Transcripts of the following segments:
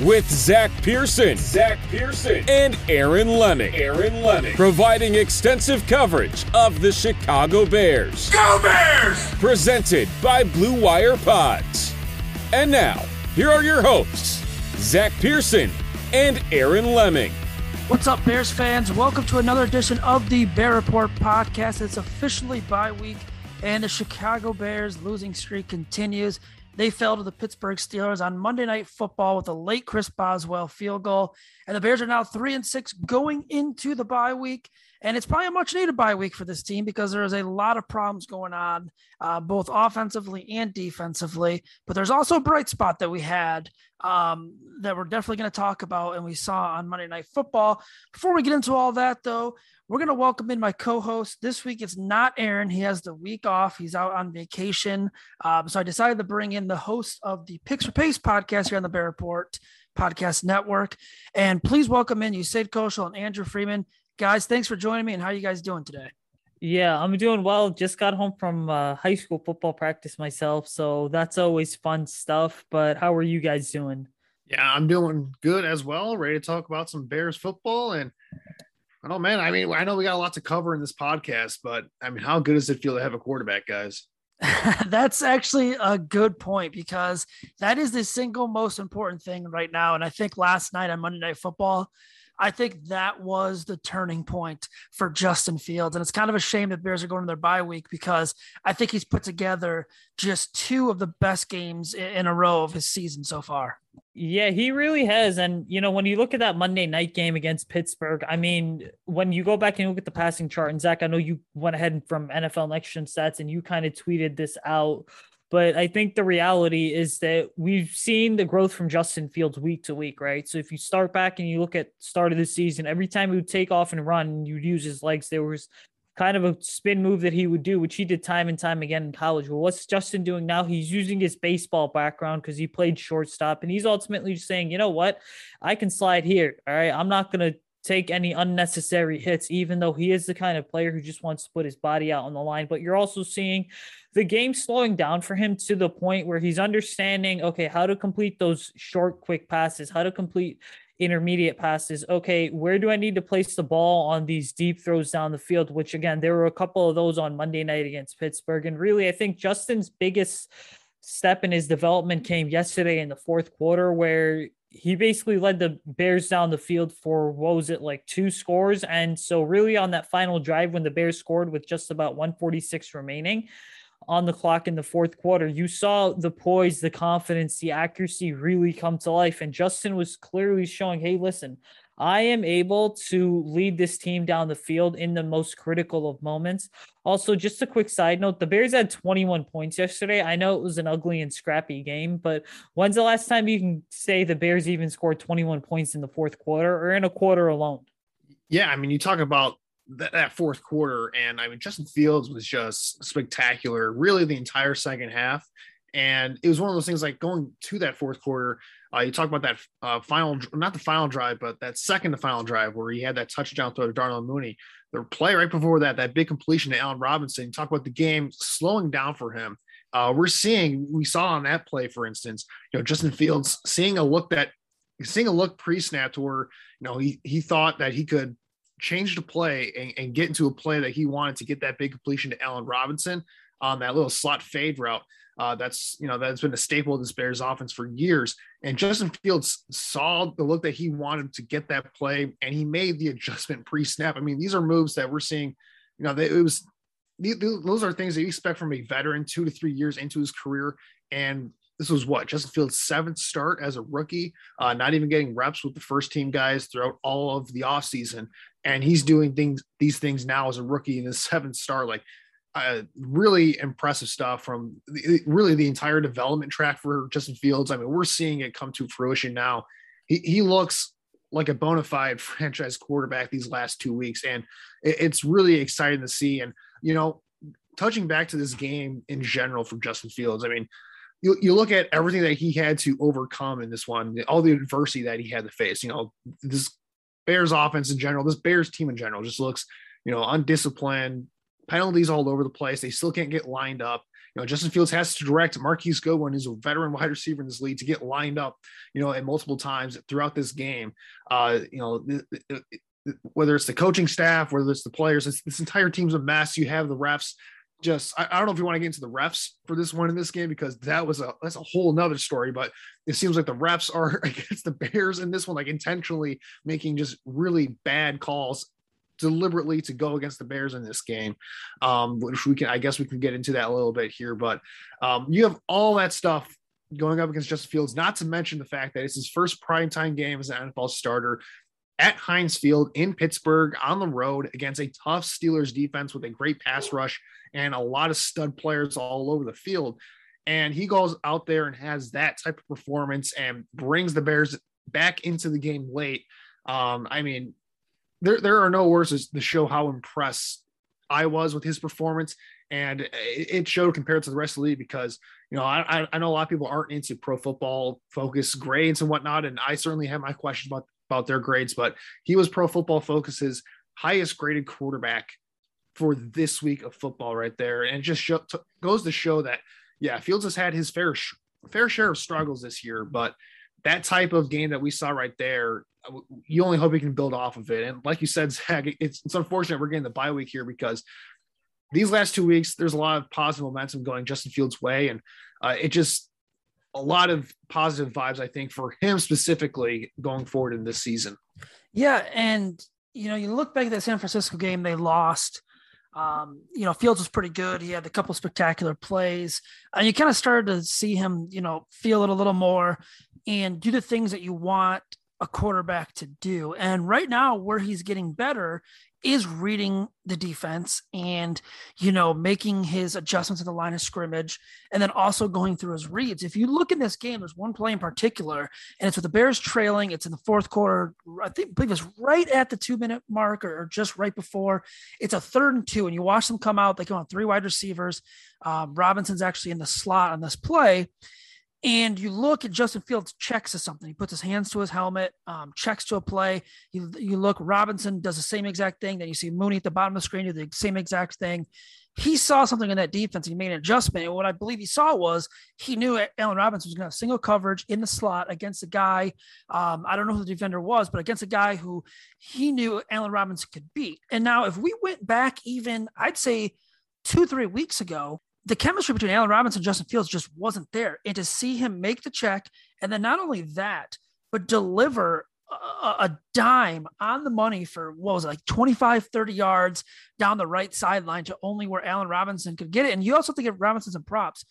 with Zach Pearson, Zach Pearson, and Aaron Leming. Aaron Leming, providing extensive coverage of the Chicago Bears. Go Bears! Presented by Blue Wire Pods. And now, here are your hosts, Zach Pearson and Aaron Leming. What's up, Bears fans? Welcome to another edition of the Bear Report podcast. It's officially bye week, and the Chicago Bears losing streak continues. They fell to the Pittsburgh Steelers on Monday Night Football with a late Chris Boswell field goal, and the Bears are now three and six going into the bye week. And it's probably a much needed bye week for this team because there is a lot of problems going on, uh, both offensively and defensively. But there's also a bright spot that we had um, that we're definitely going to talk about and we saw on Monday Night Football. Before we get into all that, though, we're going to welcome in my co-host this week. It's not Aaron. He has the week off. He's out on vacation. Um, so I decided to bring in the host of the Picks for Pace podcast here on the Bear Report Podcast Network. And please welcome in Usaid Koshal and Andrew Freeman. Guys, thanks for joining me. And how are you guys doing today? Yeah, I'm doing well. Just got home from uh, high school football practice myself, so that's always fun stuff. But how are you guys doing? Yeah, I'm doing good as well. Ready to talk about some Bears football and oh man, I mean, I know we got a lot to cover in this podcast, but I mean, how good does it feel to have a quarterback, guys? That's actually a good point because that is the single most important thing right now. And I think last night on Monday Night Football, I think that was the turning point for Justin Fields. And it's kind of a shame that Bears are going to their bye week because I think he's put together just two of the best games in a row of his season so far. Yeah, he really has. And, you know, when you look at that Monday night game against Pittsburgh, I mean, when you go back and look at the passing chart, and Zach, I know you went ahead from NFL Next Gen Stats and you kind of tweeted this out but I think the reality is that we've seen the growth from Justin Fields week to week, right? So if you start back and you look at start of the season, every time he would take off and run, you'd use his legs. There was kind of a spin move that he would do, which he did time and time again in college. Well, what's Justin doing now? He's using his baseball background because he played shortstop, and he's ultimately saying, you know what, I can slide here. All right, I'm not gonna take any unnecessary hits, even though he is the kind of player who just wants to put his body out on the line. But you're also seeing the game slowing down for him to the point where he's understanding, okay, how to complete those short, quick passes, how to complete intermediate passes. Okay, where do I need to place the ball on these deep throws down the field? Which, again, there were a couple of those on Monday night against Pittsburgh. And really, I think Justin's biggest step in his development came yesterday in the fourth quarter, where he basically led the Bears down the field for what was it like two scores. And so, really, on that final drive, when the Bears scored with just about 146 remaining on the clock in the fourth quarter, you saw the poise, the confidence, the accuracy really come to life. And Justin was clearly showing, hey, listen, I am able to lead this team down the field in the most critical of moments. Also, just a quick side note the Bears had 21 points yesterday. I know it was an ugly and scrappy game, but when's the last time you can say the Bears even scored 21 points in the fourth quarter or in a quarter alone? Yeah, I mean, you talk about that, fourth quarter, and I mean, Justin Fields was just spectacular, really, the entire second half. And it was one of those things like going to that fourth quarter. Uh, you talk about that uh, final, not the final drive, but that second to final drive where he had that touchdown throw to Darnell Mooney. The play right before that, that big completion to Allen Robinson. You talk about the game slowing down for him. uh, we're seeing we saw on that play, for instance, you know, Justin Fields seeing a look that seeing a look pre-snap to where you know he he thought that he could change the play and, and get into a play that he wanted to get that big completion to Allen Robinson on that little slot fade route. Uh, that's you know that's been a staple of this Bears offense for years. And Justin Fields saw the look that he wanted to get that play, and he made the adjustment pre-snap. I mean, these are moves that we're seeing. You know, they, it was those are things that you expect from a veteran two to three years into his career. And this was what Justin Fields' seventh start as a rookie, uh, not even getting reps with the first team guys throughout all of the offseason. And he's doing things, these things now as a rookie in his seventh start. Like, uh, really impressive stuff from the, really the entire development track for Justin Fields. I mean, we're seeing it come to fruition now. He, he looks like a bona fide franchise quarterback these last two weeks, and it, it's really exciting to see. And you know, touching back to this game in general for Justin Fields, I mean, you, you look at everything that he had to overcome in this one, all the adversity that he had to face. You know, this Bears offense in general, this Bears team in general just looks, you know, undisciplined, penalties all over the place. They still can't get lined up. You know, Justin Fields has to direct Marquise Goodwin, who's a veteran wide receiver in this league, to get lined up, you know, at multiple times throughout this game. Uh, you know, whether it's the coaching staff, whether it's the players, it's, this entire team's a mess. You have the refs. Just, I, I, don't know if you want to get into the refs for this one in this game because that was a that's a whole nother story. But it seems like the refs are against the Bears in this one, like intentionally making just really bad calls deliberately to go against the Bears in this game, um, which we can, I guess, we can get into that a little bit here. But um, you have all that stuff going up against Justin Fields, not to mention the fact that it's his first primetime game as an NFL starter at Heinz Field in Pittsburgh on the road against a tough Steelers defense with a great pass rush and a lot of stud players all over the field. And he goes out there and has that type of performance and brings the Bears back into the game late. Um, I mean, there there are no words to show how impressed I was with his performance, and it showed compared to the rest of the league because you know I I know a lot of people aren't into pro football focus grades and whatnot, and I certainly have my questions about about their grades, but he was pro football focus's highest graded quarterback for this week of football right there, and it just show, t- goes to show that yeah, Fields has had his fair sh- fair share of struggles this year, but that type of game that we saw right there you only hope you can build off of it. And like you said, Zach, it's, it's unfortunate we're getting the bye week here because these last two weeks, there's a lot of positive momentum going Justin Fields' way. And uh, it just, a lot of positive vibes, I think, for him specifically going forward in this season. Yeah. And, you know, you look back at that San Francisco game, they lost. Um, you know, Fields was pretty good. He had a couple spectacular plays, and you kind of started to see him, you know, feel it a little more and do the things that you want a quarterback to do. And right now, where he's getting better is reading the defense and, you know, making his adjustments at the line of scrimmage and then also going through his reads. If you look in this game, there's one play in particular, and it's with the Bears trailing. It's in the fourth quarter. I think, I believe it's right at the two minute mark or, or just right before. It's a third and two, and you watch them come out. They come on three wide receivers. Um, Robinson's actually in the slot on this play and you look at Justin Fields checks to something. He puts his hands to his helmet, um, checks to a play. You, you look, Robinson does the same exact thing. Then you see Mooney at the bottom of the screen do the same exact thing. He saw something in that defense. He made an adjustment. And what I believe he saw was he knew Allen Robinson was going to have single coverage in the slot against a guy. Um, I don't know who the defender was, but against a guy who he knew Allen Robinson could beat. And now, if we went back even, I'd say two, three weeks ago, the chemistry between Allen Robinson and Justin Fields just wasn't there. And to see him make the check, and then not only that, but deliver a, a, dime on the money for what was it, like 25, 30 yards down the right sideline to only where Allen Robinson could get it. And you also have to give Robinson some props.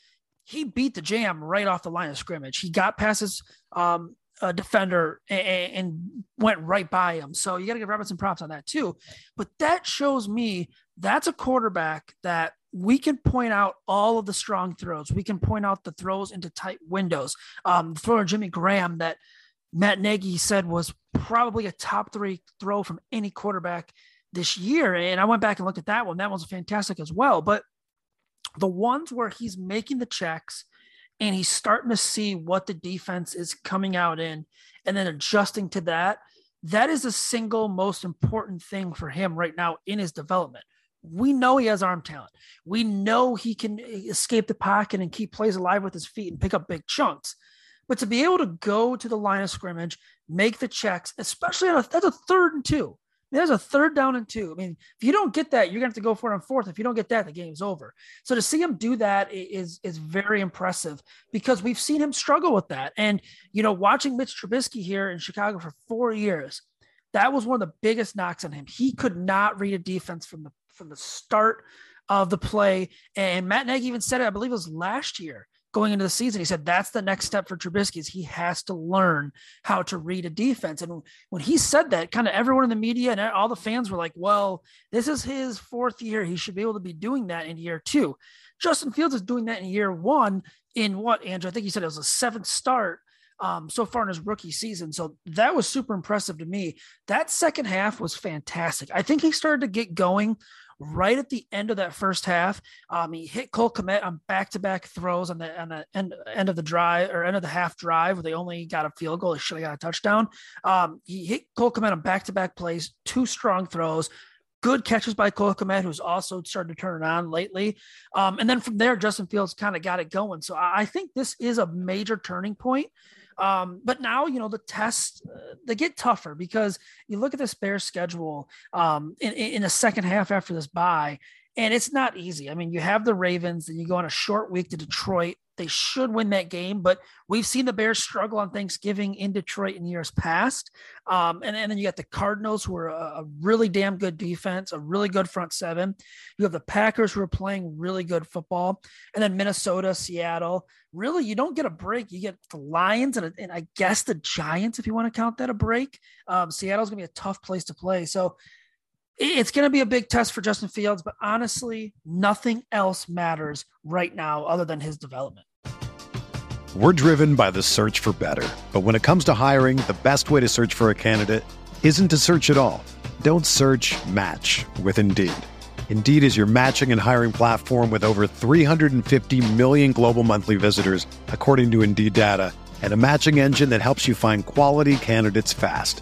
He beat the jam right off the line of scrimmage. He got past his um, uh, defender and, and, went right by him. So you got to give Robinson props on that too. But that shows me that's a quarterback that we can point out all of the strong throws. We can point out the throws into tight windows. Um, the throw Jimmy Graham that Matt Nagy said was probably a top three throw from any quarterback this year. And I went back and looked at that one. That one's fantastic as well. But the ones where he's making the checks and he's starting to see what the defense is coming out in and then adjusting to that, that is the single most important thing for him right now in his development we know he has arm talent. We know he can escape the pocket and keep plays alive with his feet and pick up big chunks. But to be able to go to the line of scrimmage, make the checks, especially on a, that's a third and two. There's a third down and two. I mean, if you don't get that, you're gonna have to go for it on fourth. If you don't get that, the game's over. So to see him do that is is very impressive because we've seen him struggle with that. And you know, watching Mitch Trubisky here in Chicago for four years, that was one of the biggest knocks on him. He could not read a defense from the from the start of the play. And Matt Nagy even said it, I believe it was last year going into the season. He said that's the next step for Trubisky is he has to learn how to read a defense. And when he said that, kind of everyone in the media and all the fans were like, well, this is his fourth year. He should be able to be doing that in year two. Justin Fields is doing that in year one in what, Andrew? I think you said it was a seventh start. Um, so far in his rookie season. So that was super impressive to me. That second half was fantastic. I think he started to get going right at the end of that first half. Um, he hit Cole Kmet on back-to-back throws on the on the end, end of the drive or end of the half drive where they only got a field goal. He should have got a touchdown. Um, he hit Cole Kmet on back-to-back plays, two strong throws. Good catches by Cole Kmet, who's also started to turn it on lately. Um, and then from there, Justin Fields kind of got it going. So I think this is a major turning point um, but now, you know, the tests, uh, they get tougher because you look at this Bears schedule um, in, in the second half after this bye, and it's not easy. I mean, you have the Ravens, and you go on a short week to Detroit. They should win that game, but we've seen the Bears struggle on Thanksgiving in Detroit in years past. Um, and, and then you got the Cardinals, who are a, a, really damn good defense, a really good front seven. You have the Packers, who are playing really good football, and then Minnesota, Seattle. Really, you don't get a break. You get the Lions and, and I guess the Giants, if you want to count that a break. Um, Seattle's going to be a tough place to play. So it's going to be a big test for Justin Fields, but honestly, nothing else matters right now other than his development. We're driven by the search for better. But when it comes to hiring, the best way to search for a candidate isn't to search at all. Don't search match with Indeed. Indeed is your matching and hiring platform with over 350 million global monthly visitors, according to Indeed data, and a matching engine that helps you find quality candidates fast.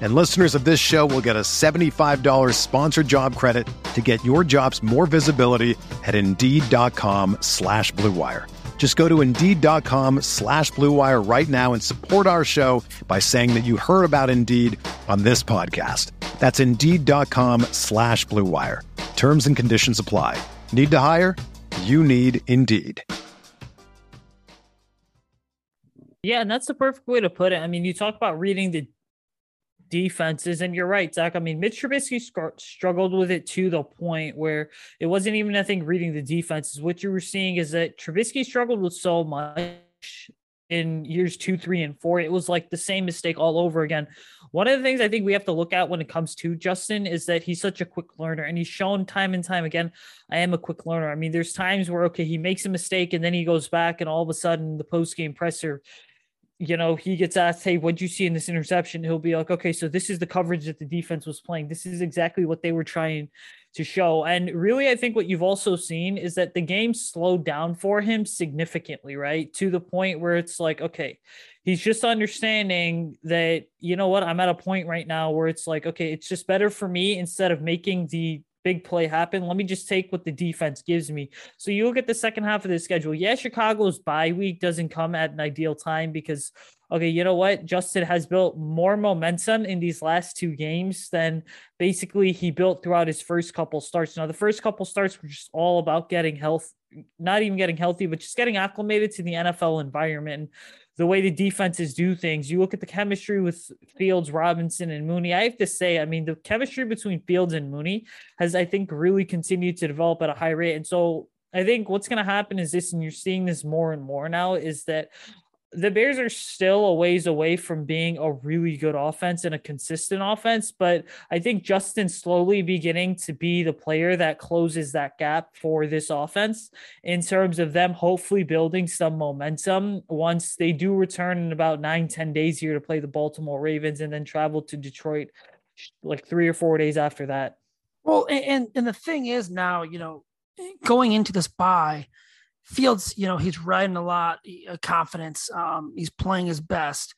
And listeners of this show will get a $75 sponsored job credit to get your jobs more visibility at Indeed.com slash BlueWire. Just go to Indeed.com slash BlueWire right now and support our show by saying that you heard about Indeed on this podcast. That's Indeed.com slash BlueWire. Terms and conditions apply. Need to hire? You need Indeed. Yeah, and that's the perfect way to put it. I mean, you talk about reading the defenses, and you're right, Zach. I mean, Mitch Trubisky struggled with it to the point where it wasn't even, I think, reading the defenses. What you were seeing is that Trubisky struggled with so much in years two, three, and four. It was like the same mistake all over again. One of the things I think we have to look at when it comes to Justin is that he's such a quick learner and he's shown time and time again, I am a quick learner. I mean, there's times where, okay, he makes a mistake and then he goes back and all of a sudden the post game presser you know, he gets asked, Hey, what'd you see in this interception? He'll be like, Okay, so this is the coverage that the defense was playing. This is exactly what they were trying to show. And really, I think what you've also seen is that the game slowed down for him significantly, right? To the point where it's like, okay, he's just understanding that, you know what, I'm at a point right now where it's like, okay, it's just better for me instead of making the big play happen. Let me just take what the defense gives me. So you look at the second half of the schedule. Yeah, Chicago's bye week doesn't come at an ideal time because, okay, you know what? Justin has built more momentum in these last two games than basically he built throughout his first couple starts. Now, the first couple starts were just all about getting health, not even getting healthy, but just getting acclimated to the NFL environment the way the defenses do things. You look at the chemistry with Fields, Robinson, and Mooney. I have to say, I mean, the chemistry between Fields and Mooney has, I think, really continued to develop at a high rate. And so I think what's going to happen is this, and you're seeing this more and more now, is that the Bears are still a ways away from being a really good offense and a consistent offense, but I think Justin's slowly beginning to be the player that closes that gap for this offense in terms of them hopefully building some momentum once they do return in about nine, 10 days here to play the Baltimore Ravens and then travel to Detroit like three or four days after that. Well, and and the thing is now, you know, going into this bye, Fields, you know, he's riding a lot of uh, confidence. Um, he's playing his best,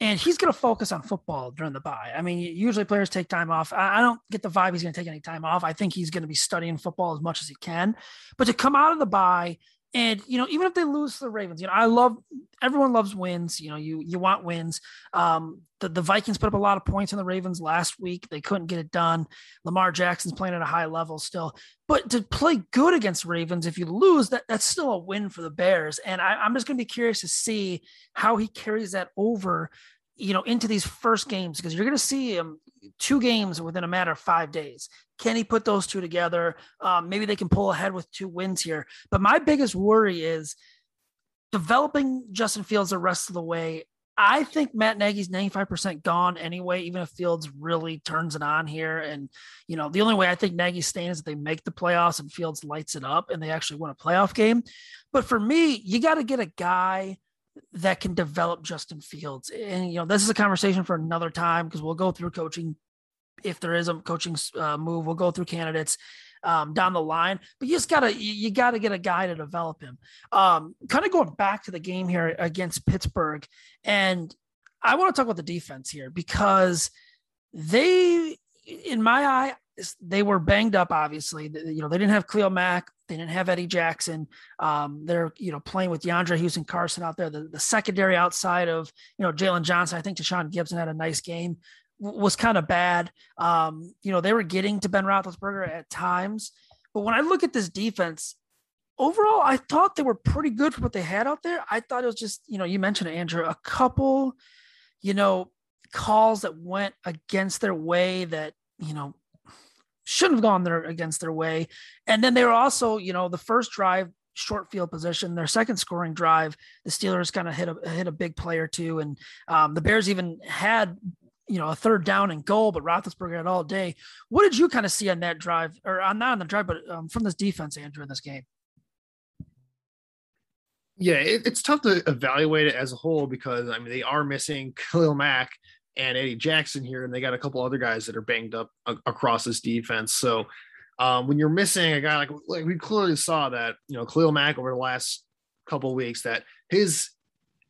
and he's going to focus on football during the bye. I mean, usually players take time off. I, I don't get the vibe he's going to take any time off. I think he's going to be studying football as much as he can. But to come out of the bye and you know, even if they lose to the Ravens, you know, I love everyone loves wins. You know, you you want wins. Um, the, the Vikings put up a lot of points on the Ravens last week. They couldn't get it done. Lamar Jackson's playing at a high level still. But to play good against Ravens, if you lose, that, that's still a win for the Bears. And I, I'm just gonna be curious to see how he carries that over you know, into these first games because you're going to see him two games within a matter of five days. Can he put those two together? Um, maybe they can pull ahead with two wins here. But my biggest worry is developing Justin Fields the rest of the way. I think Matt Nagy's 95% gone anyway, even if Fields really turns it on here. And, you know, the only way I think Nagy's staying is if they make the playoffs and Fields lights it up and they actually win a playoff game. But for me, you got to get a guy that can develop Justin Fields. And, you know, this is a conversation for another time because we'll go through coaching. If there is a coaching uh, move, we'll go through candidates um, down the line, but you just gotta, you, gotta get a guy to develop him. Um, kind of going back to the game here against Pittsburgh. And I want to talk about the defense here because they, in my eye, they were banged up. Obviously, you know they didn't have Khalil Mack, they didn't have Eddie Jackson. Um, they're you know playing with DeAndre Houston Carson out there. The, the secondary outside of you know Jaylon Johnson, I think Tashaun Gipson had a nice game. W- was kind of bad. Um, you know they were getting to Ben Roethlisberger at times, but when I look at this defense, overall, I thought they were pretty good for what they had out there. I thought it was just you know you mentioned Andrew, a couple, you know, calls that went against their way that you know shouldn't have gone there against their way. And then they were also, you know, the first drive short field position. Their second scoring drive, the Steelers kind of hit a hit a big play or two, and um, the Bears even had you know a third down and goal, but Roethlisberger had all day. What did you kind of see on that drive, or on not on the drive, but um, from this defense, Andrew, in this game? Yeah, it, it's tough to evaluate it as a whole because I mean they are missing Khalil Mack, and Eddie Jackson here, and they got a couple other guys that are banged up a- across this defense. So um, when you're missing a guy like like we clearly saw that you know Khalil Mack over the last couple weeks that his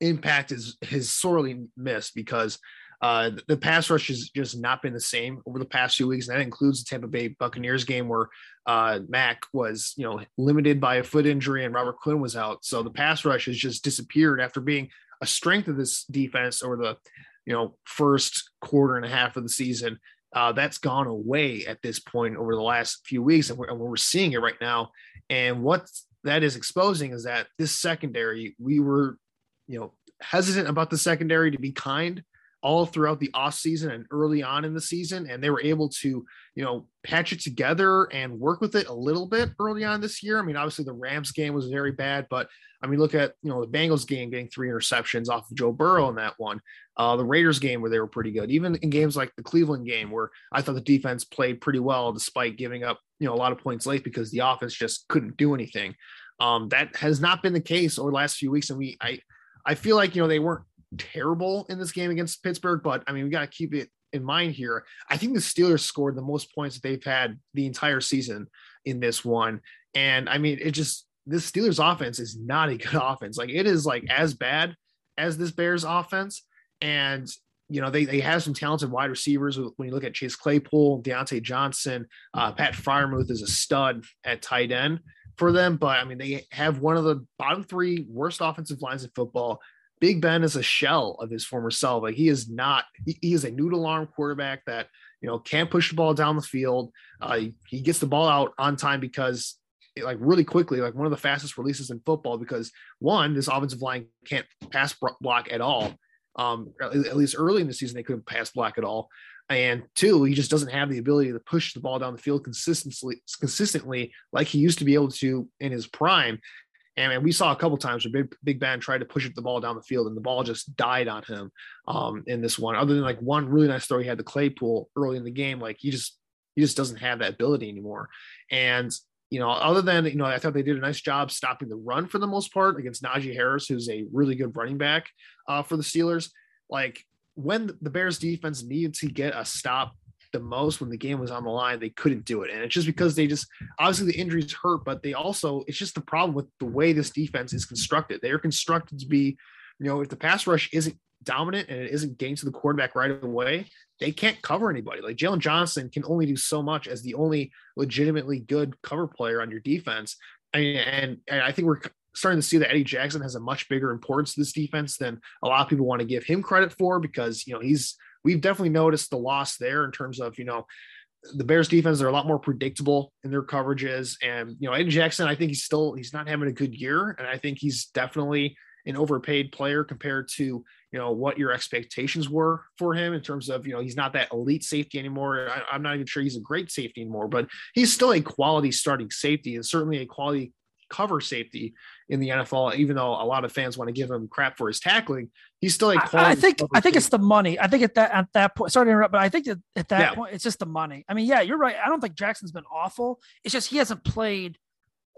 impact is is sorely missed because uh, the pass rush has just not been the same over the past few weeks. And that includes the Tampa Bay Buccaneers game where uh, Mack was, you know, limited by a foot injury and Robert Quinn was out. So the pass rush has just disappeared after being a strength of this defense over the you know first quarter and a half of the season uh, that's gone away at this point over the last few weeks and we're, and we're seeing it right now. And what that is exposing is that this secondary we were you know hesitant about the secondary to be kind all throughout the off season and early on in the season and they were able to you know patch it together and work with it a little bit early on this year i mean obviously the rams game was very bad but I mean, look at you know the Bengals game getting three interceptions off of Joe Burrow in that one. Uh, the Raiders game where they were pretty good. Even in games like the Cleveland game where I thought the defense played pretty well despite giving up you know a lot of points late because the offense just couldn't do anything. Um, that has not been the case over the last few weeks, and we I I feel like you know they weren't terrible in this game against Pittsburgh, but I mean we got to keep it in mind here. I think the Steelers scored the most points that they've had the entire season in this one, and I mean it just this Steelers offense is not a good offense. Like it is like as bad as this Bears offense. And you know, they they have some talented wide receivers when you look at Chase Claypool, Diontae Johnson, uh, Pat Freiermuth is a stud at tight end for them. But I mean, they have one of the bottom three worst offensive lines in football. Big Ben is a shell of his former self. Like he is not, he, he is a noodle arm quarterback that, you know, can't push the ball down the field. Uh, he, he gets the ball out on time because it, like really quickly, like one of the fastest releases in football because one, this offensive line can't pass block at all. Um, at least early in the season, they couldn't pass block at all. And two, he just doesn't have the ability to push the ball down the field consistently, consistently like he used to be able to in his prime. And, we saw a couple times where Big, Big Ben tried to push up the ball down the field, and the ball just died on him um, in this one. Other than like one really nice throw he had the Claypool early in the game, like he just he just doesn't have that ability anymore. And you know, other than you know, I thought they did a nice job stopping the run for the most part against Najee Harris, who's a really good running back uh, for the Steelers. Like when the Bears defense needed to get a stop the most when the game was on the line, they couldn't do it. And it's just because they just obviously the injuries hurt, but they also it's just the problem with the way this defense is constructed. They are constructed to be, you know, if the pass rush isn't dominant and it isn't getting to the quarterback right away, they can't cover anybody. Like Jaylon Johnson can only do so much as the only legitimately good cover player on your defense. And, and, and I think we're starting to see that Eddie Jackson has a much bigger importance to this defense than a lot of people want to give him credit for because, you know, he's, we've definitely noticed the loss there in terms of, you know, the Bears defense they're a lot more predictable in their coverages. And, you know, Eddie Jackson, I think he's still, he's not having a good year. And I think he's definitely an overpaid player compared to you know what your expectations were for him in terms of you know he's not that elite safety anymore. I, am not even sure he's a great safety anymore, but he's still a quality starting safety and certainly a quality cover safety in the NFL. Even though a lot of fans want to give him crap for his tackling, he's still a quality. I, I think I think it's the money. I think at that at that point. Sorry to interrupt, but I think that at that yeah. point it's just the money. I mean, yeah, you're right. I don't think Jackson's been awful. It's just he hasn't played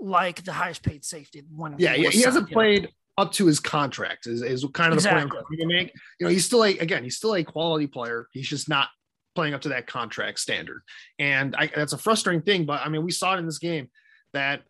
like the highest paid safety. One yeah, yeah, he hasn't played. Know up to his contract is, is kind of exactly. the point I'm trying to make. You know, he's still a again, he's still a quality player. He's just not playing up to that contract standard, and I, that's a frustrating thing. But I mean, we saw it in this game that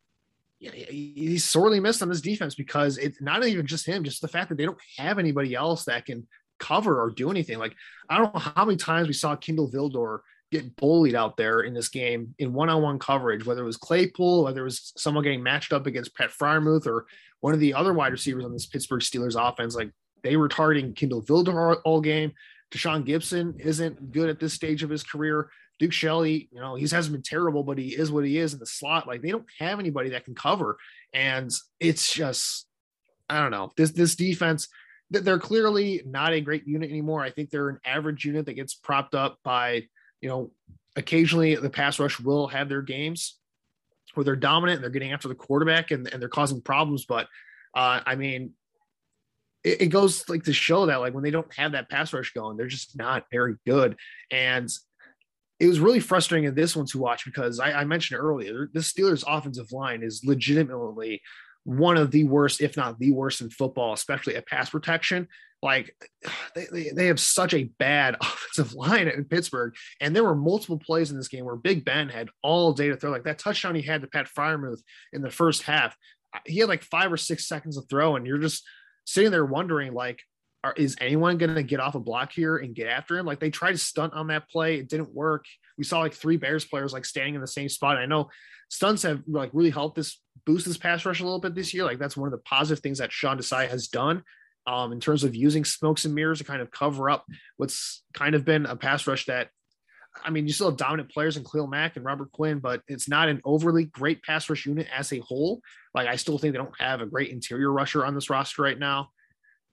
he's sorely missed on this defense because it's not even just him, just the fact that they don't have anybody else that can cover or do anything. Like I don't know how many times we saw Kindle Vildor get bullied out there in this game in one-on-one coverage, whether it was Claypool, whether it was someone getting matched up against Pat Freiermuth or one of the other wide receivers on this Pittsburgh Steelers offense. Like they were targeting Kindle Vildor all game. Tashaun Gipson isn't good at this stage of his career. Duke Shelley, you know, he hasn't been terrible, but he is what he is in the slot. Like they don't have anybody that can cover. And it's just, I don't know. This this defense, they're clearly not a great unit anymore. I think they're an average unit that gets propped up by you know, occasionally the pass rush will have their games where they're dominant and they're getting after the quarterback and, and they're causing problems. But uh, I mean, it, it, goes like to show that like when they don't have that pass rush going, they're just not very good. And it was really frustrating in this one to watch because I, I mentioned earlier, the Steelers offensive line is legitimately one of the worst, if not the worst in football, especially at pass protection. Like they, they, they have such a bad offensive line in Pittsburgh. And there were multiple plays in this game where Big Ben had all day to throw. Like that touchdown he had to Pat Freiermuth in the first half, he had like five or six seconds of throw. And you're just sitting there wondering, like, are, is anyone going to get off a block here and get after him? Like they tried to stunt on that play. It didn't work. We saw like three Bears players like standing in the same spot. I know stunts have like really helped this boost this pass rush a little bit this year. Like that's one of the positive things that Sean Desai has done um, in terms of using smokes and mirrors to kind of cover up what's kind of been a pass rush that I mean, you still have dominant players in Khalil Mack and Robert Quinn, but it's not an overly great pass rush unit as a whole. Like, I still think they don't have a great interior rusher on this roster right now.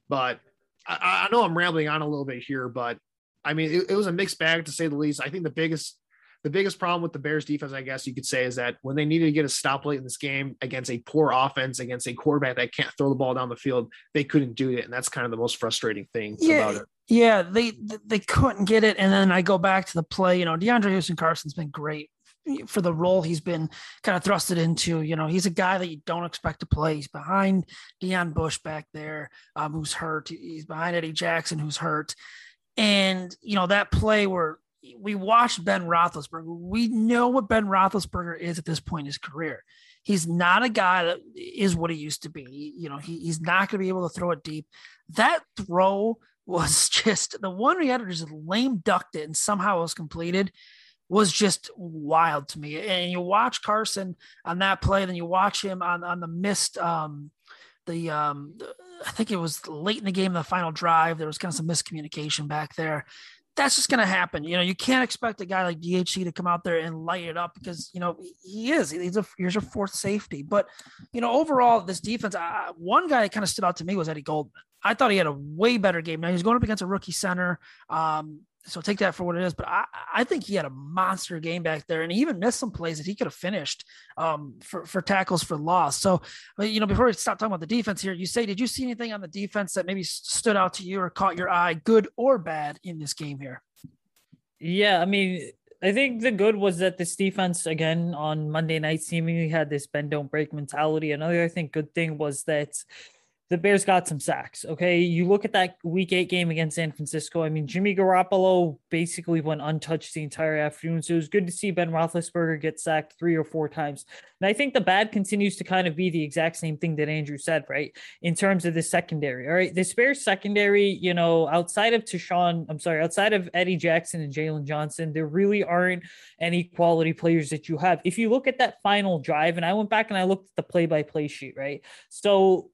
But I, I know I'm rambling on a little bit here, but I mean, it, it was a mixed bag to say the least. I think the biggest the biggest problem with the Bears defense, I guess you could say, is that when they needed to get a stop late in this game against a poor offense, against a quarterback that can't throw the ball down the field, they couldn't do it. And that's kind of the most frustrating thing yeah, about it. Yeah, they they couldn't get it. And then I go back to the play, you know, DeAndre Houston Carson's been great for the role he's been kind of thrusted into. You know, he's a guy that you don't expect to play. He's behind Deon Bush back there, um, who's hurt. He's behind Eddie Jackson, who's hurt. And, you know, that play where we watched Ben Roethlisberger. We know what Ben Roethlisberger is at this point in his career. He's not a guy that is what he used to be. You know, he, he's not going to be able to throw it deep. That throw was just the one he had just lame ducked it and somehow it was completed was just wild to me. And you watch Carson on that play, then you watch him on on the missed um the um I think it was late in the game, the final drive. There was kind of some miscommunication back there that's just going to happen. You know, you can't expect a guy like DHC to come out there and light it up because you know he is. He's a here's a fourth safety, but you know overall this defense. One guy that kind of stood out to me was Eddie Goldman. I thought he had a way better game. Now he's going up against a rookie center. Um, so take that for what it is. But I, I think he had a monster game back there, and he even missed some plays that he could have finished um, for for tackles for loss. So, you know, before we stop talking about the defense here, you say, did you see anything on the defense that maybe stood out to you or caught your eye, good or bad, in this game here? Yeah, I mean, I think the good was that this defense again on Monday night seemingly had this bend don't break mentality. Another I think good thing was that the Bears got some sacks. Okay. You look at that week eight game against San Francisco. I mean, Jimmy Garoppolo basically went untouched the entire afternoon. So it was good to see Ben Roethlisberger get sacked three or four times. And I think the bad continues to kind of be the exact same thing that Andrew said, right? In terms of the secondary. All right. The Bears secondary, you know, outside of Tashaun, I'm sorry, outside of Eddie Jackson and Jaylon Johnson, there really aren't any quality players that you have. If you look at that final drive, and I went back and I looked at the play by play sheet, right? So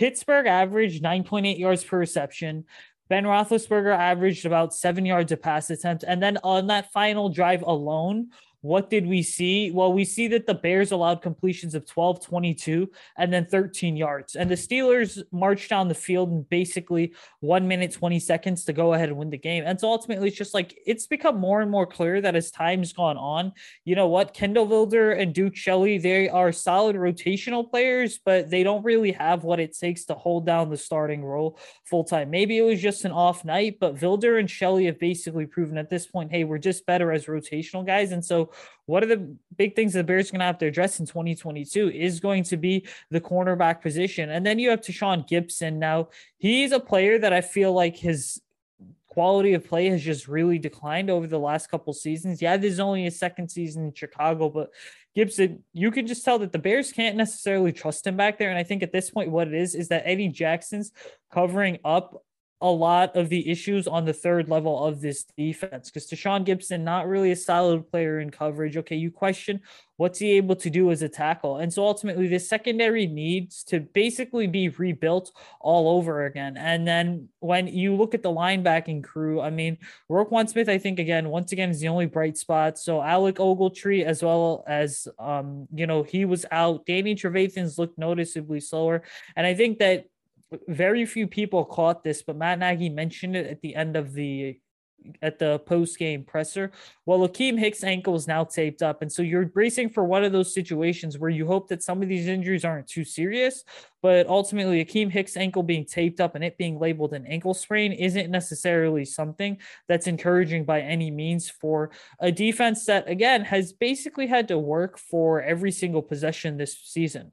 Pittsburgh averaged 9.8 yards per reception. Ben Roethlisberger averaged about seven yards a pass attempt. And then on that final drive alone, what did we see? Well, we see that the Bears allowed completions of 12, 22, and then 13 yards. And the Steelers marched down the field in basically one minute, 20 seconds to go ahead and win the game. And so ultimately, it's just like it's become more and more clear that as time's gone on, you know what? Kindle Vildor and Duke Shelley, they are solid rotational players, but they don't really have what it takes to hold down the starting role full time. Maybe it was just an off night, but Vildor and Shelley have basically proven at this point, hey, we're just better as rotational guys. And so what are the big things the Bears are going to have to address in 2022 is going to be the cornerback position. And then you have Tashaun Gipson. Now, he's a player that I feel like his quality of play has just really declined over the last couple seasons. Yeah, this is only his second season in Chicago, but Gipson, you can just tell that the Bears can't necessarily trust him back there. And I think at this point, what it is is that Eddie Jackson's covering up a lot of the issues on the third level of this defense because Tashaun Gipson, not really a solid player in coverage. Okay, you question what's he able to do as a tackle. And so ultimately, the secondary needs to basically be rebuilt all over again. And then when you look at the linebacking crew, I mean, Roquan Smith, I think, again, once again, is the only bright spot. So Alec Ogletree, as well as, um, you know, he was out. Danny Trevathan's looked noticeably slower. And I think that very few people caught this, but Matt Nagy mentioned it at the end of the at the post game presser. Well, Akiem Hicks' ankle is now taped up, and so you're bracing for one of those situations where you hope that some of these injuries aren't too serious, but ultimately Akiem Hicks' ankle being taped up and it being labeled an ankle sprain isn't necessarily something that's encouraging by any means for a defense that again has basically had to work for every single possession this season.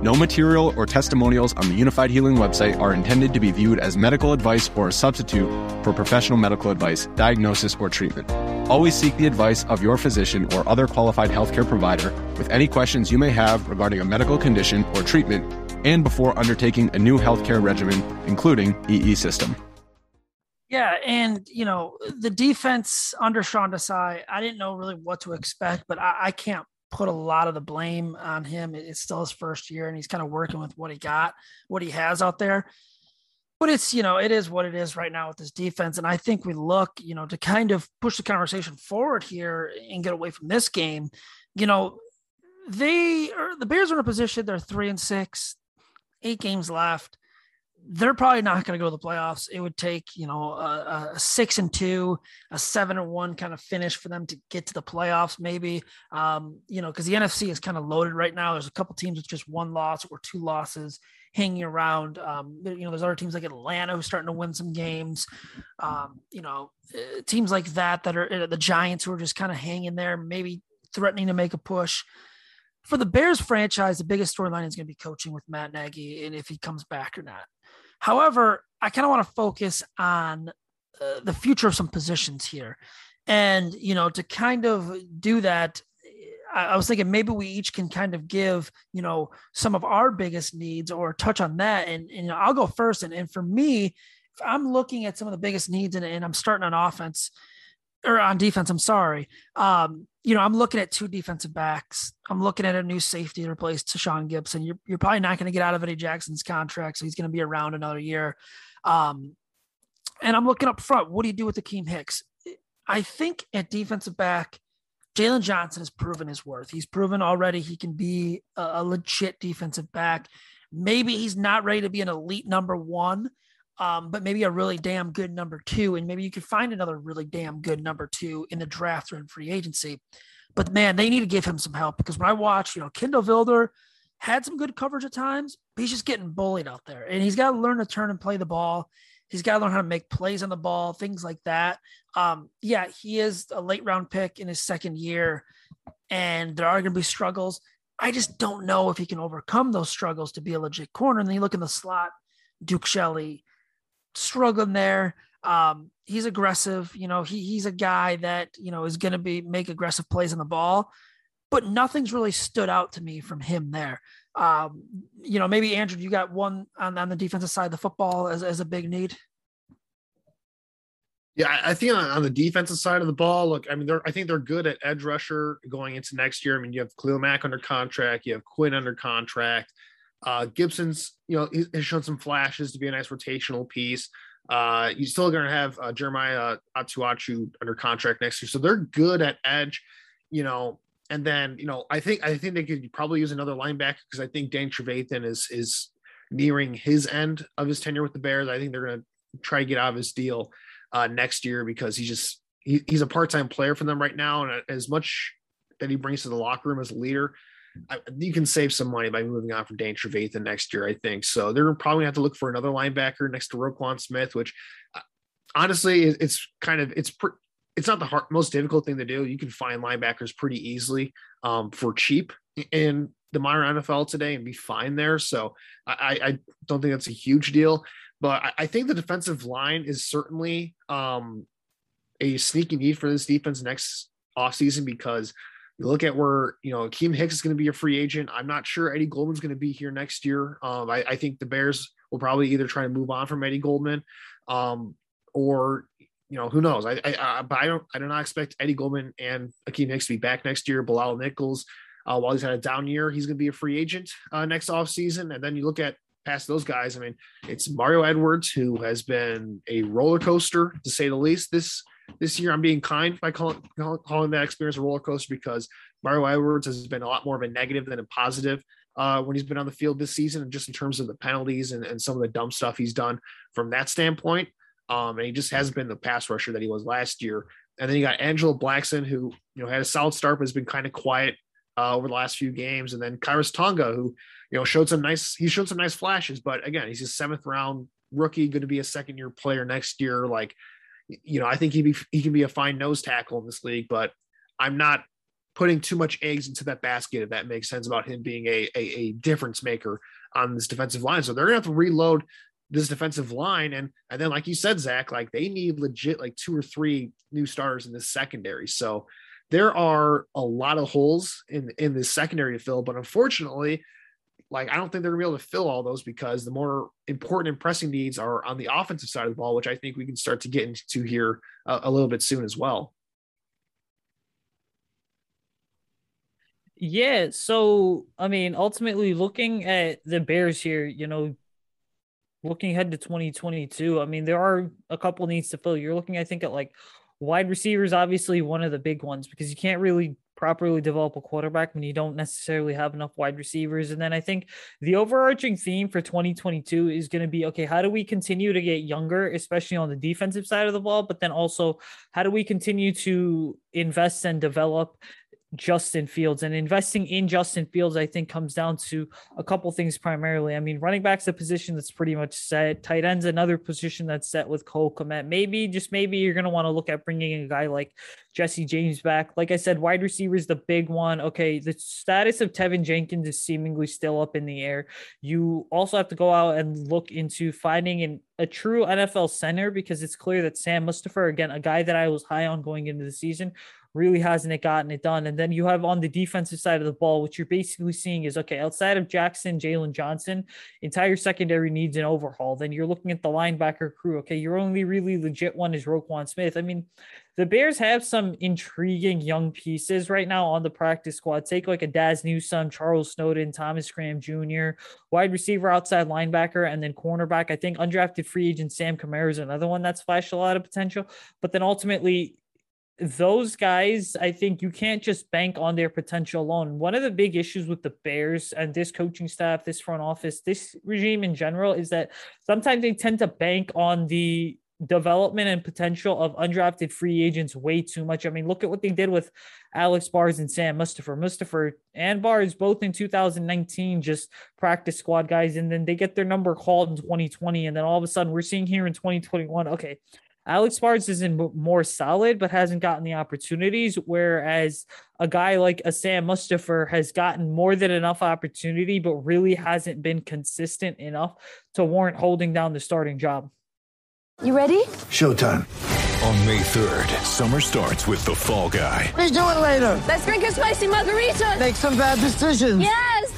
No material or testimonials on the Unifyd Healing website are intended to be viewed as medical advice or a substitute for professional medical advice, diagnosis, or treatment. Always seek the advice of your physician or other qualified healthcare provider with any questions you may have regarding a medical condition or treatment and before undertaking a new healthcare regimen, including EE system. Yeah, and you know the defense under Sean Desai, I didn't know really what to expect, but I, I can't put a lot of the blame on him. It's still his first year, and he's kind of working with what he got, what he has out there. But it's you know it is what it is right now with this defense, and I think we look you know to kind of push the conversation forward here and get away from this game. You know, they are the Bears are in a position they're three and six, eight games left they're probably not going to go to the playoffs. It would take, you know, a, a, six and two, a seven and one kind of finish for them to get to the playoffs, maybe. Um, you know, because the NFC is kind of loaded right now. There's a couple teams with just one loss or two losses hanging around. Um, you know, there's other teams like Atlanta who's starting to win some games. Um, you know, uh, teams like that that are uh, the Giants who are just kind of hanging there, maybe threatening to make a push for the Bears franchise, the biggest storyline is going to be coaching with Matt Nagy and if he comes back or not. However, I kind of want to focus on uh, the future of some positions here. And, you know, to kind of do that, I, was thinking maybe we each can kind of give, you know, some of our biggest needs or touch on that. And, and you know, I'll go first. And, and for me, if I'm looking at some of the biggest needs and, and I'm starting on offense or on defense, I'm sorry. Um, you know, I'm looking at two defensive backs. I'm looking at a new safety to replace Tashaun Gipson. You're, you're probably not going to get out of Eddie Jackson's contract, so he's going to be around another year. Um, and I'm looking up front. What do you do with Akiem Hicks? I think at defensive back, Jaylon Johnson has proven his worth. He's proven already he can be a, a legit defensive back. Maybe he's not ready to be an elite number one, um, but maybe a really damn good number two. And maybe you could find another really damn good number two in the draft or in free agency. But man, they need to give him some help because when I watch, you know, Kindle Vildor had some good coverage at times, but he's just getting bullied out there. And he's got to learn to turn and play the ball. He's got to learn how to make plays on the ball, things like that. Um, yeah, he is a late round pick in his second year, and there are going to be struggles. I just don't know if he can overcome those struggles to be a legit corner. And then you look in the slot, Duke Shelley, struggling there. Um, he's aggressive. You know, he he's a guy that you know is going to be make aggressive plays on the ball, but nothing's really stood out to me from him there. Um, you know, maybe Andrew, you got one on, on the defensive side of the football as, as a big need. Yeah, I think on, the defensive side of the ball, look, I mean, they're I think they're good at edge rusher going into next year. I mean, you have Khalil Mack under contract, you have Quinn under contract. Uh, Gipson's, you know, he's shown some flashes to be a nice rotational piece. Uh, you're still going to have uh, Jeremiah Attaochu under contract next year, so they're good at edge. You know, and then, you know, I think I think they could probably use another linebacker because I think Dan Trevathan is is nearing his end of his tenure with the Bears. I think they're going to try to get out of his deal uh, next year because he's just he, he's a part time player for them right now, and as much that he brings to the locker room as a leader, You can save some money by moving on from Dan Trevathan next year. I think so. They're probably going to have to look for another linebacker next to Roquan Smith, which uh, honestly it's kind of it's pre- it's not the hard, most difficult thing to do. You can find linebackers pretty easily um, for cheap in the modern NFL today and be fine there. So I, I don't think that's a huge deal. But I, I think the defensive line is certainly um, a sneaky need for this defense next offseason because you look at where you know Akiem Hicks is going to be a free agent. I'm not sure Eddie Goldman's going to be here next year. Um, I, I, think the Bears will probably either try to move on from Eddie Goldman, um, or you know, who knows? I, I, I, but I don't, I do not expect Eddie Goldman and Akiem Hicks to be back next year. Bilal Nichols, uh, while he's had a down year, he's going to be a free agent uh, next offseason. And then you look at past those guys. I mean, it's Mario Edwards who has been a roller coaster to say the least. This this year, I'm being kind by calling calling that experience a roller coaster because Mario Edwards has been a lot more of a negative than a positive. Uh, when he's been on the field this season, and just in terms of the penalties and, and some of the dumb stuff he's done from that standpoint. Um, and he just hasn't been the pass rusher that he was last year. And then you got Angelo Blackson, who you know had a solid start, but has been kind of quiet uh, over the last few games. And then Khyiris Tonga, who you know showed some nice he showed some nice flashes, but again, he's a seventh round rookie, going to be a second year player next year. Like, you know, I think he be he can be a fine nose tackle in this league, but I'm not putting too much eggs into that basket if that makes sense about him being a, a, a difference maker on this defensive line. So they're gonna have to reload this defensive line. And and then like you said, Zach, like they need legit like two or three new starters in this secondary. So there are a lot of holes in in this secondary to fill, but unfortunately, like I don't think they're gonna be able to fill all those because the more important and pressing needs are on the offensive side of the ball, which I think we can start to get into here a, a little bit soon as well. Yeah, so I mean, ultimately looking at the Bears here, you know, looking ahead to 2022, I mean, there are a couple needs to fill. You're looking, I think, at like wide receivers, obviously one of the big ones because you can't really properly develop a quarterback when you don't necessarily have enough wide receivers. And then I think the overarching theme for 2022 is going to be okay, how do we continue to get younger, especially on the defensive side of the ball? But then also, how do we continue to invest and develop Justin Fields. And investing in Justin Fields, I think, comes down to a couple things primarily. I mean, running back's a position that's pretty much set. Tight end's another position that's set with Cole Kmet. Maybe, just maybe, you're going to want to look at bringing a guy like Jesse James back. Like I said, wide receiver is the big one. Okay, the status of Teven Jenkins is seemingly still up in the air. You also have to go out and look into finding an, a true NFL center because it's clear that Sam Mustipher, again, a guy that I was high on going into the season, really hasn't gotten it done. And then you have on the defensive side of the ball, what you're basically seeing is okay, outside of Jackson, Jaylon Johnson, entire secondary needs an overhaul. Then you're looking at the linebacker crew. Okay, your only really legit one is Roquan Smith. I mean, the Bears have some intriguing young pieces right now on the practice squad. Take like a Dazz Newsome, Charles Snowden, Thomas Graham Jr., wide receiver, outside linebacker, and then cornerback. I think undrafted free agent Sam Kamara is another one that's flashed a lot of potential. But then ultimately, those guys, I think you can't just bank on their potential alone. One of the big issues with the Bears and this coaching staff, this front office, this regime in general is that sometimes they tend to bank on the development and potential of undrafted free agents way too much. I mean, look at what they did with Alex Bars and Sam Mustipher. Mustipher and Bars both in 2019 just practice squad guys, and then they get their number called in 2020, and then all of a sudden we're seeing here in 2021. Okay, Alex Bars isn't more solid, but hasn't gotten the opportunities. Whereas a guy like a Sam Mustipher has gotten more than enough opportunity, but really hasn't been consistent enough to warrant holding down the starting job. You ready? Showtime. On May 3rd, summer starts with The Fall Guy. Let's do it later. Let's drink a spicy margarita. Make some bad decisions. Yes.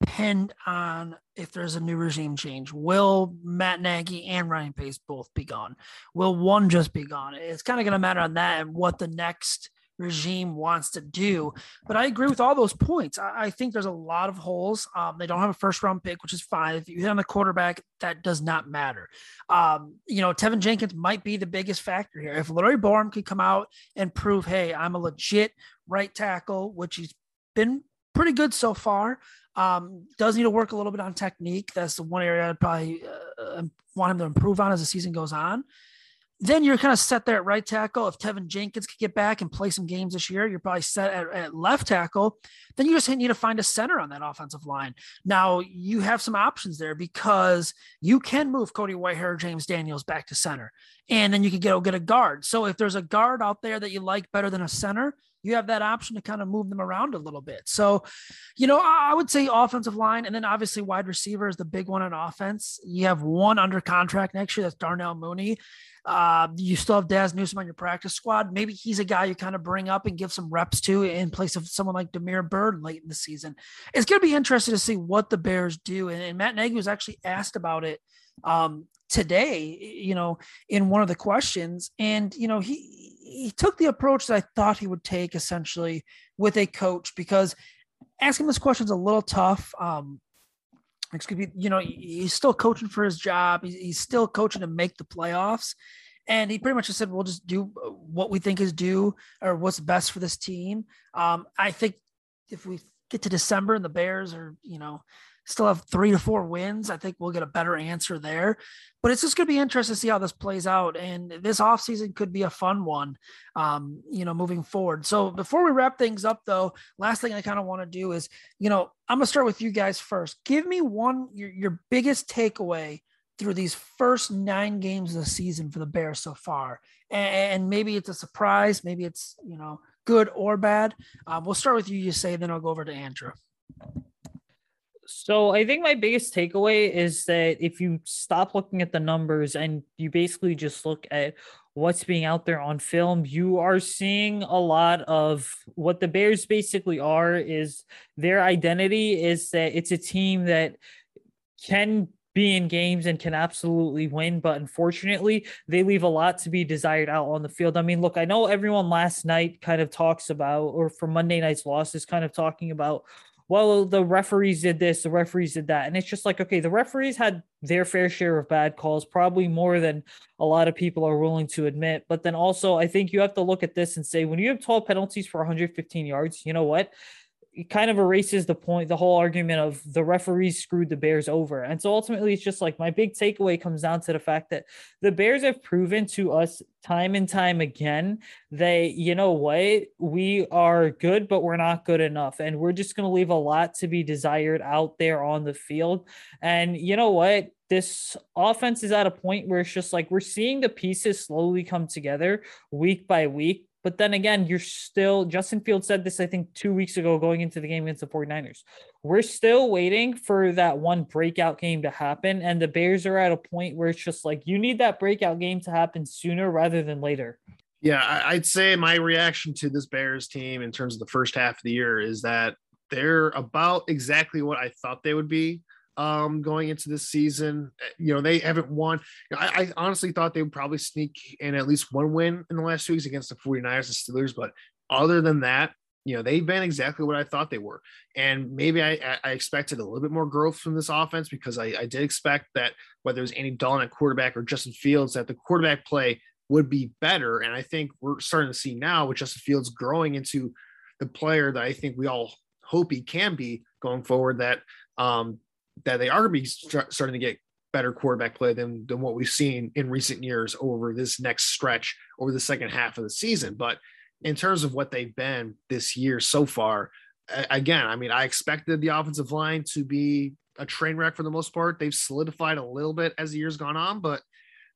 depend on if there's a new regime change. Will Matt Nagy and Ryan Pace both be gone? Will one just be gone? It's kind of going to matter on that and what the next regime wants to do. But I agree with all those points. I, I think there's a lot of holes. Um, they don't have a first round pick, which is fine. If you hit on the quarterback, that does not matter. Um, you know, Teven Jenkins might be the biggest factor here. If Larry Borom could come out and prove, hey, I'm a legit right tackle, which he's been pretty good so far. Um, does need to work a little bit on technique. That's the one area I'd probably uh, want him to improve on as the season goes on. Then you're kind of set there at right tackle. If Teven Jenkins could get back and play some games this year, you're probably set at, at left tackle. Then you just need to find a center on that offensive line. Now you have some options there because you can move Cody Whitehair, James Daniels back to center, and then you can get get a guard. So if there's a guard out there that you like better than a center, you have that option to kind of move them around a little bit. So, you know, I would say offensive line, and then obviously wide receiver is the big one on offense. You have one under contract next year. That's Darnell Mooney. Uh, you still have Dazz Newsome on your practice squad. Maybe he's a guy you kind of bring up and give some reps to in place of someone like Damiere Byrd late in the season. It's going to be interesting to see what the Bears do. And, and Matt Nagy was actually asked about it um, today, you know, in one of the questions. And, you know, he, he took the approach that I thought he would take essentially with a coach because asking this question is a little tough. Um, excuse me, you know, he's still coaching for his job. He's, still coaching to make the playoffs. And he pretty much just said, we'll just do what we think is due or what's best for this team. Um, I think if we get to December and the Bears are, you know, still have three to four wins, I think we'll get a better answer there. But it's just going to be interesting to see how this plays out. And this offseason could be a fun one, um, you know, moving forward. So before we wrap things up, though, last thing I kind of want to do is, you know, I'm going to start with you guys first. Give me one, your, your biggest takeaway through these first nine games of the season for the Bears so far. And, maybe it's a surprise, maybe it's, you know, good or bad. Um, we'll start with you, Usaid, then I'll go over to Andrew. So I think my biggest takeaway is that if you stop looking at the numbers and you basically just look at what's being out there on film, you are seeing a lot of what the Bears basically are is their identity is that it's a team that can be in games and can absolutely win, but unfortunately, they leave a lot to be desired out on the field. I mean, look, I know everyone last night kind of talks about, or for Monday night's losses, kind of talking about well, the referees did this, the referees did that. And it's just like, okay, the referees had their fair share of bad calls, probably more than a lot of people are willing to admit. But then also, I think you have to look at this and say, when you have 12 penalties for 115 yards, you know what? It kind of erases the point, the whole argument of the referees screwed the Bears over. And so ultimately, it's just like my big takeaway comes down to the fact that the Bears have proven to us time and time again they, you know what, we are good, but we're not good enough. And we're just going to leave a lot to be desired out there on the field. And you know what? This offense is at a point where it's just like we're seeing the pieces slowly come together week by week but then again, you're still, Justin Field said this, I think, two weeks ago going into the game against the 49ers. We're still waiting for that one breakout game to happen. And the Bears are at a point where it's just like, you need that breakout game to happen sooner rather than later. Yeah, I'd say my reaction to this Bears team in terms of the first half of the year is that they're about exactly what I thought they would be um, going into this season. Eh, you know, they haven't won. I, I, honestly thought they would probably sneak in at least one win in the last two weeks against the 49ers and Steelers. But other than that, you know, they've been exactly what I thought they were. And maybe I, I expected a little bit more growth from this offense because I, I did expect that whether it was Andy Dalton at quarterback or Justin Fields, that the quarterback play would be better. And I think we're starting to see now with Justin Fields growing into the player that I think we all hope he can be going forward that um, that they are going to be st- starting to get better quarterback play than than what we've seen in recent years over this next stretch over the second half of the season. But in terms of what they've been this year so far, again, I mean, I expected the offensive line to be a train wreck for the most part. They've solidified a little bit as the year's gone on, but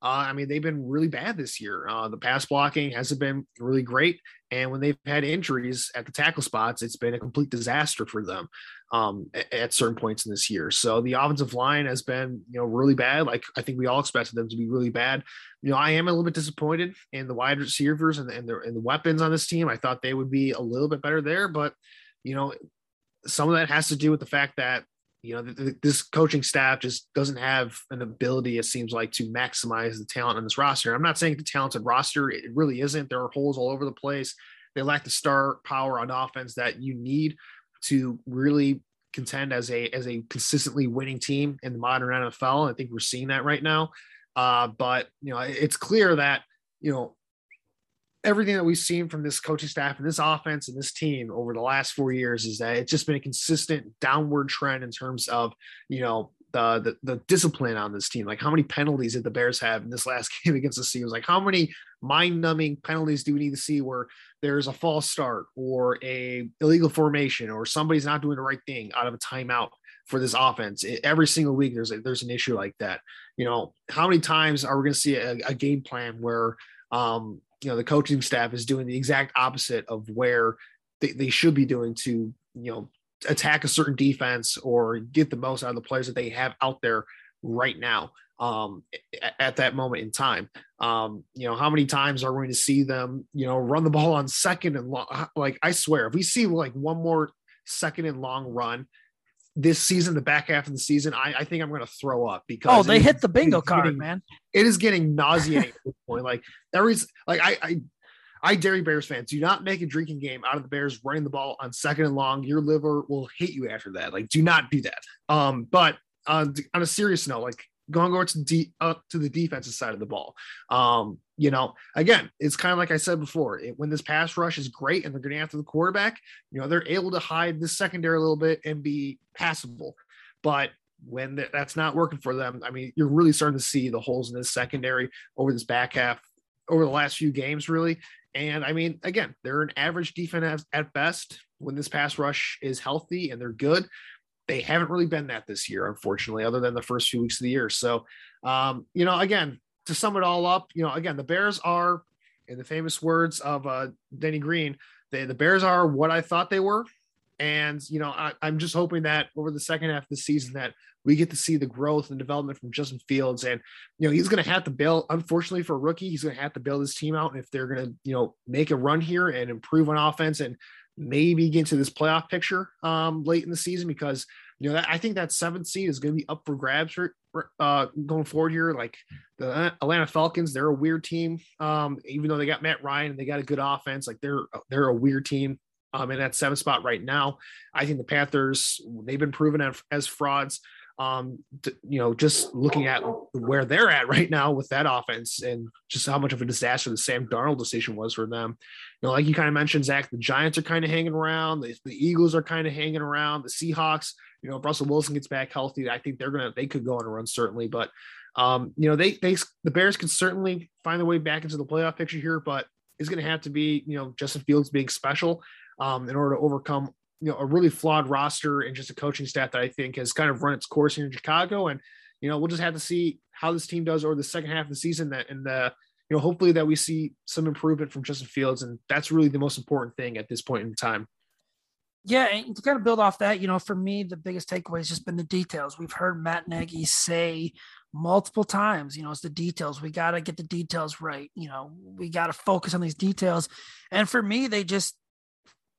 uh, I mean, they've been really bad this year. Uh, the pass blocking hasn't been really great. And when they've had injuries at the tackle spots, it's been a complete disaster for them um, at, certain points in this year. So the offensive line has been, you know, really bad. Like I think we all expected them to be really bad. You know, I am a little bit disappointed in the wide receivers and, and, the, and the weapons on this team. I thought they would be a little bit better there, but, you know, some of that has to do with the fact that you know, this coaching staff just doesn't have an ability, it seems like, to maximize the talent on this roster. I'm not saying the talented roster, it really isn't. There are holes all over the place. They lack the star power on offense that you need to really contend as a as a consistently winning team in the modern NFL. I think we're seeing that right now. Uh, but you know, it's clear that you know everything that we've seen from this coaching staff and this offense and this team over the last four years is that it's just been a consistent downward trend in terms of you know the, the, the discipline on this team. Like how many penalties did the Bears have in this last game against the Seahawks? Like how many mind-numbing penalties do we need to see where there's a false start or a illegal formation or somebody's not doing the right thing out of a timeout for this offense? It, every single week there's a, there's an issue like that. You know how many times are we going to see a, a game plan where um, you know the coaching staff is doing the exact opposite of where they, they should be doing to you know attack a certain defense or get the most out of the players that they have out there right now um, at, at, that moment in time. Um, you know, how many times are we going to see them, you know, run the ball on second and long? Like, I swear, if we see like one more second and long run this season, the back half of the season, I, I think I'm going to throw up because oh, they hit the bingo card, getting, man. It is getting nauseating at this point. Like every like I, I I dare you, Bears fans, do not make a drinking game out of the Bears running the ball on second and long. Your liver will hate you after that. Like, do not do that. Um, but on, on a serious note, like going over to de- up to the defensive side of the ball. Um, you know, again, it's kind of like I said before, it, when this pass rush is great and they're getting after the quarterback, you know, they're able to hide the secondary a little bit and be passable. But when that's not working for them, I mean, you're really starting to see the holes in this secondary over this back half over the last few games, really. And I mean, again, they're an average defense at best when this pass rush is healthy and they're good. They haven't really been that this year, unfortunately, other than the first few weeks of the year. So, um, you know, again, to sum it all up, you know, again, the Bears are, in the famous words of uh, Denny Green, they, the Bears are what I thought they were. And, you know, I, I'm just hoping that over the second half of the season that we get to see the growth and development from Justin Fields. And, you know, he's going to have to build, unfortunately for a rookie, he's going to have to build his team out. And if they're going to, you know, make a run here and improve on offense and maybe get into this playoff picture um, late in the season, because, you know, that, I think that seventh seed is going to be up for grabs for, uh, going forward here. Like the Atlanta Falcons, they're a weird team. Um, even though they got Matt Ryan and they got a good offense, like they're, they're a weird team um, in that seventh spot right now. I think the Panthers, they've been proven as, frauds. Um, you know, just looking at where they're at right now with that offense and just how much of a disaster the Sam Darnold decision was for them. You know, like you kind of mentioned, Zach, the Giants are kind of hanging around, the, the Eagles are kind of hanging around, the Seahawks, you know, if Russell Wilson gets back healthy, I think they're gonna they could go on a run certainly, but um, you know, they they the Bears can certainly find their way back into the playoff picture here, but it's going to have to be you know Justin Fields being special um, in order to overcome you know a really flawed roster and just a coaching staff that I think has kind of run its course here in Chicago. And you know we'll just have to see how this team does over the second half of the season. That and the you know hopefully that we see some improvement from Justin Fields, and that's really the most important thing at this point in time. Yeah, and to kind of build off that, you know, for me, the biggest takeaway has just been the details. We've heard Matt Nagy say multiple times, you know, it's the details. We got to get the details right. You know, we got to focus on these details. And for me, they just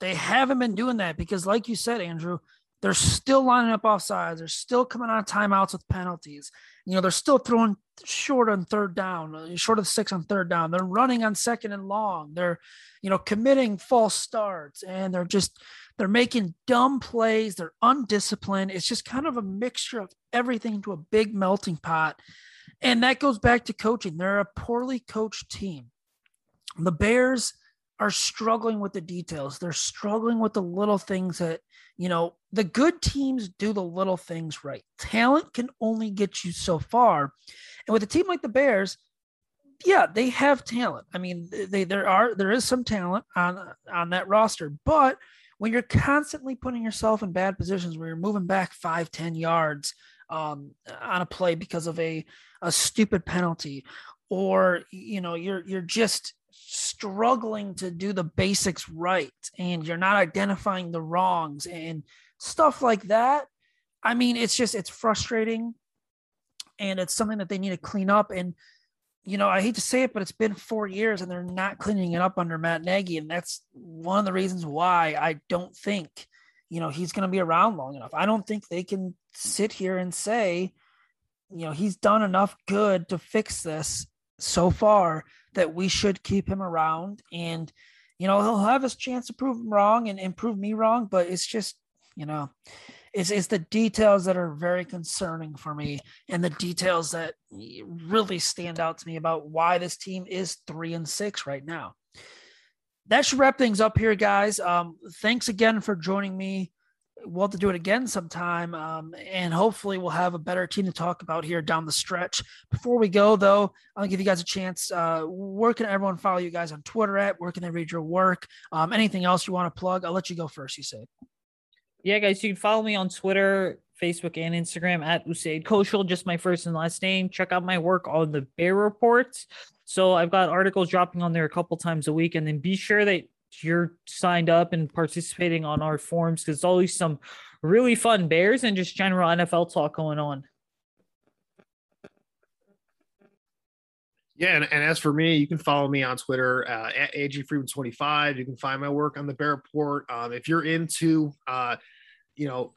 they haven't been doing that because, like you said, Andrew, they're still lining up off sides. They're still coming out of timeouts with penalties. You know, they're still throwing short on third down, uh, short of six on third down. They're running on second and long. They're, you know, committing false starts and they're just, they're making dumb plays. They're undisciplined. It's just kind of a mixture of everything to a big melting pot. And that goes back to coaching. They're a poorly coached team. The Bears, are struggling with the details. They're struggling with the little things that, you know, the good teams do the little things right. Talent can only get you so far. And with a team like the Bears, yeah, they have talent. I mean, they there are there is some talent on on that roster, but when you're constantly putting yourself in bad positions where you're moving back five, ten yards um, on a play because of a a stupid penalty, or you know, you're you're just struggling to do the basics right and you're not identifying the wrongs and stuff like that. I mean, it's just, it's frustrating and it's something that they need to clean up. And, you know, I hate to say it, but it's been four years and they're not cleaning it up under Matt Nagy. And that's one of the reasons why I don't think, you know, he's going to be around long enough. I don't think they can sit here and say, you know, he's done enough good to fix this so far that we should keep him around. And, you know, he'll have his chance to prove him wrong and, and prove me wrong, but it's just, you know, it's, it's the details that are very concerning for me and the details that really stand out to me about why this team is three and six right now. That should wrap things up here, guys. Um, thanks again for joining me we'll have to do it again sometime. Um, and hopefully we'll have a better team to talk about here down the stretch. Before we go, though, I'll give you guys a chance. Uh, where can everyone follow you guys on Twitter at? Where can they read your work? Um, anything else you want to plug? I'll let you go first, Usaid. Yeah, guys, you can follow me on Twitter, Facebook, and Instagram at Usaid Koshal, just my first and last name. Check out my work on the Bear Report. So I've got articles dropping on there a couple times a week, and then be sure that you're signed up and participating on our forums because it's always some really fun Bears and just general NFL talk going on. Yeah, and, and, as for me, you can follow me on Twitter uh, at agfreeman25. You can find my work on the Bear Report. Um, if you're into, uh, you know,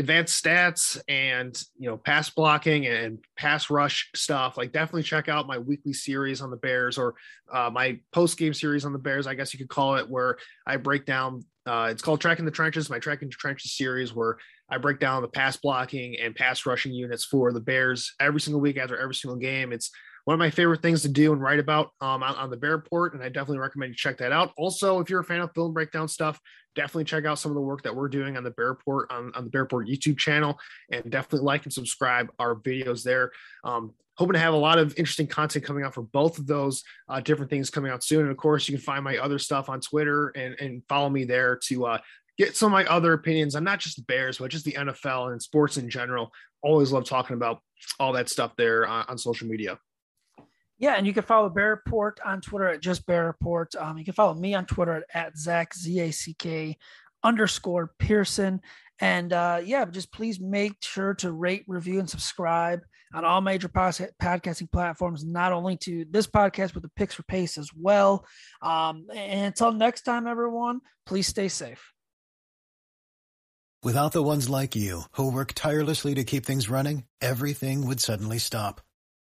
advanced stats and you know pass blocking and pass rush stuff like definitely check out my weekly series on the bears or uh, my post game series on the bears i guess you could call it where i break down uh, it's called tracking the trenches my tracking the trenches series where i break down the pass blocking and pass rushing units for the bears every single week after every single game. It's one of my favorite things to do and write about um, on, on, the Bear Report, and I definitely recommend you check that out. Also, if you're a fan of film breakdown stuff, definitely check out some of the work that we're doing on the Bear Report on, on the Bear Report YouTube channel, and definitely like and subscribe our videos there. Um, hoping to have a lot of interesting content coming out for both of those uh, different things coming out soon. And of course, you can find my other stuff on Twitter and, and follow me there to uh, get some of my other opinions on not just the Bears, but just the NFL and sports in general. Always love talking about all that stuff there uh, on social media. Yeah, and you can follow Bear Report on Twitter at just Bear Report. Um, you can follow me on Twitter at, at Zach Z A C K underscore Pearson. And uh, yeah, just please make sure to rate, review, and subscribe on all major podcasting platforms, not only to this podcast, but the Picks for Pace as well. Um, and until next time, everyone, please stay safe. Without the ones like you who work tirelessly to keep things running, everything would suddenly stop.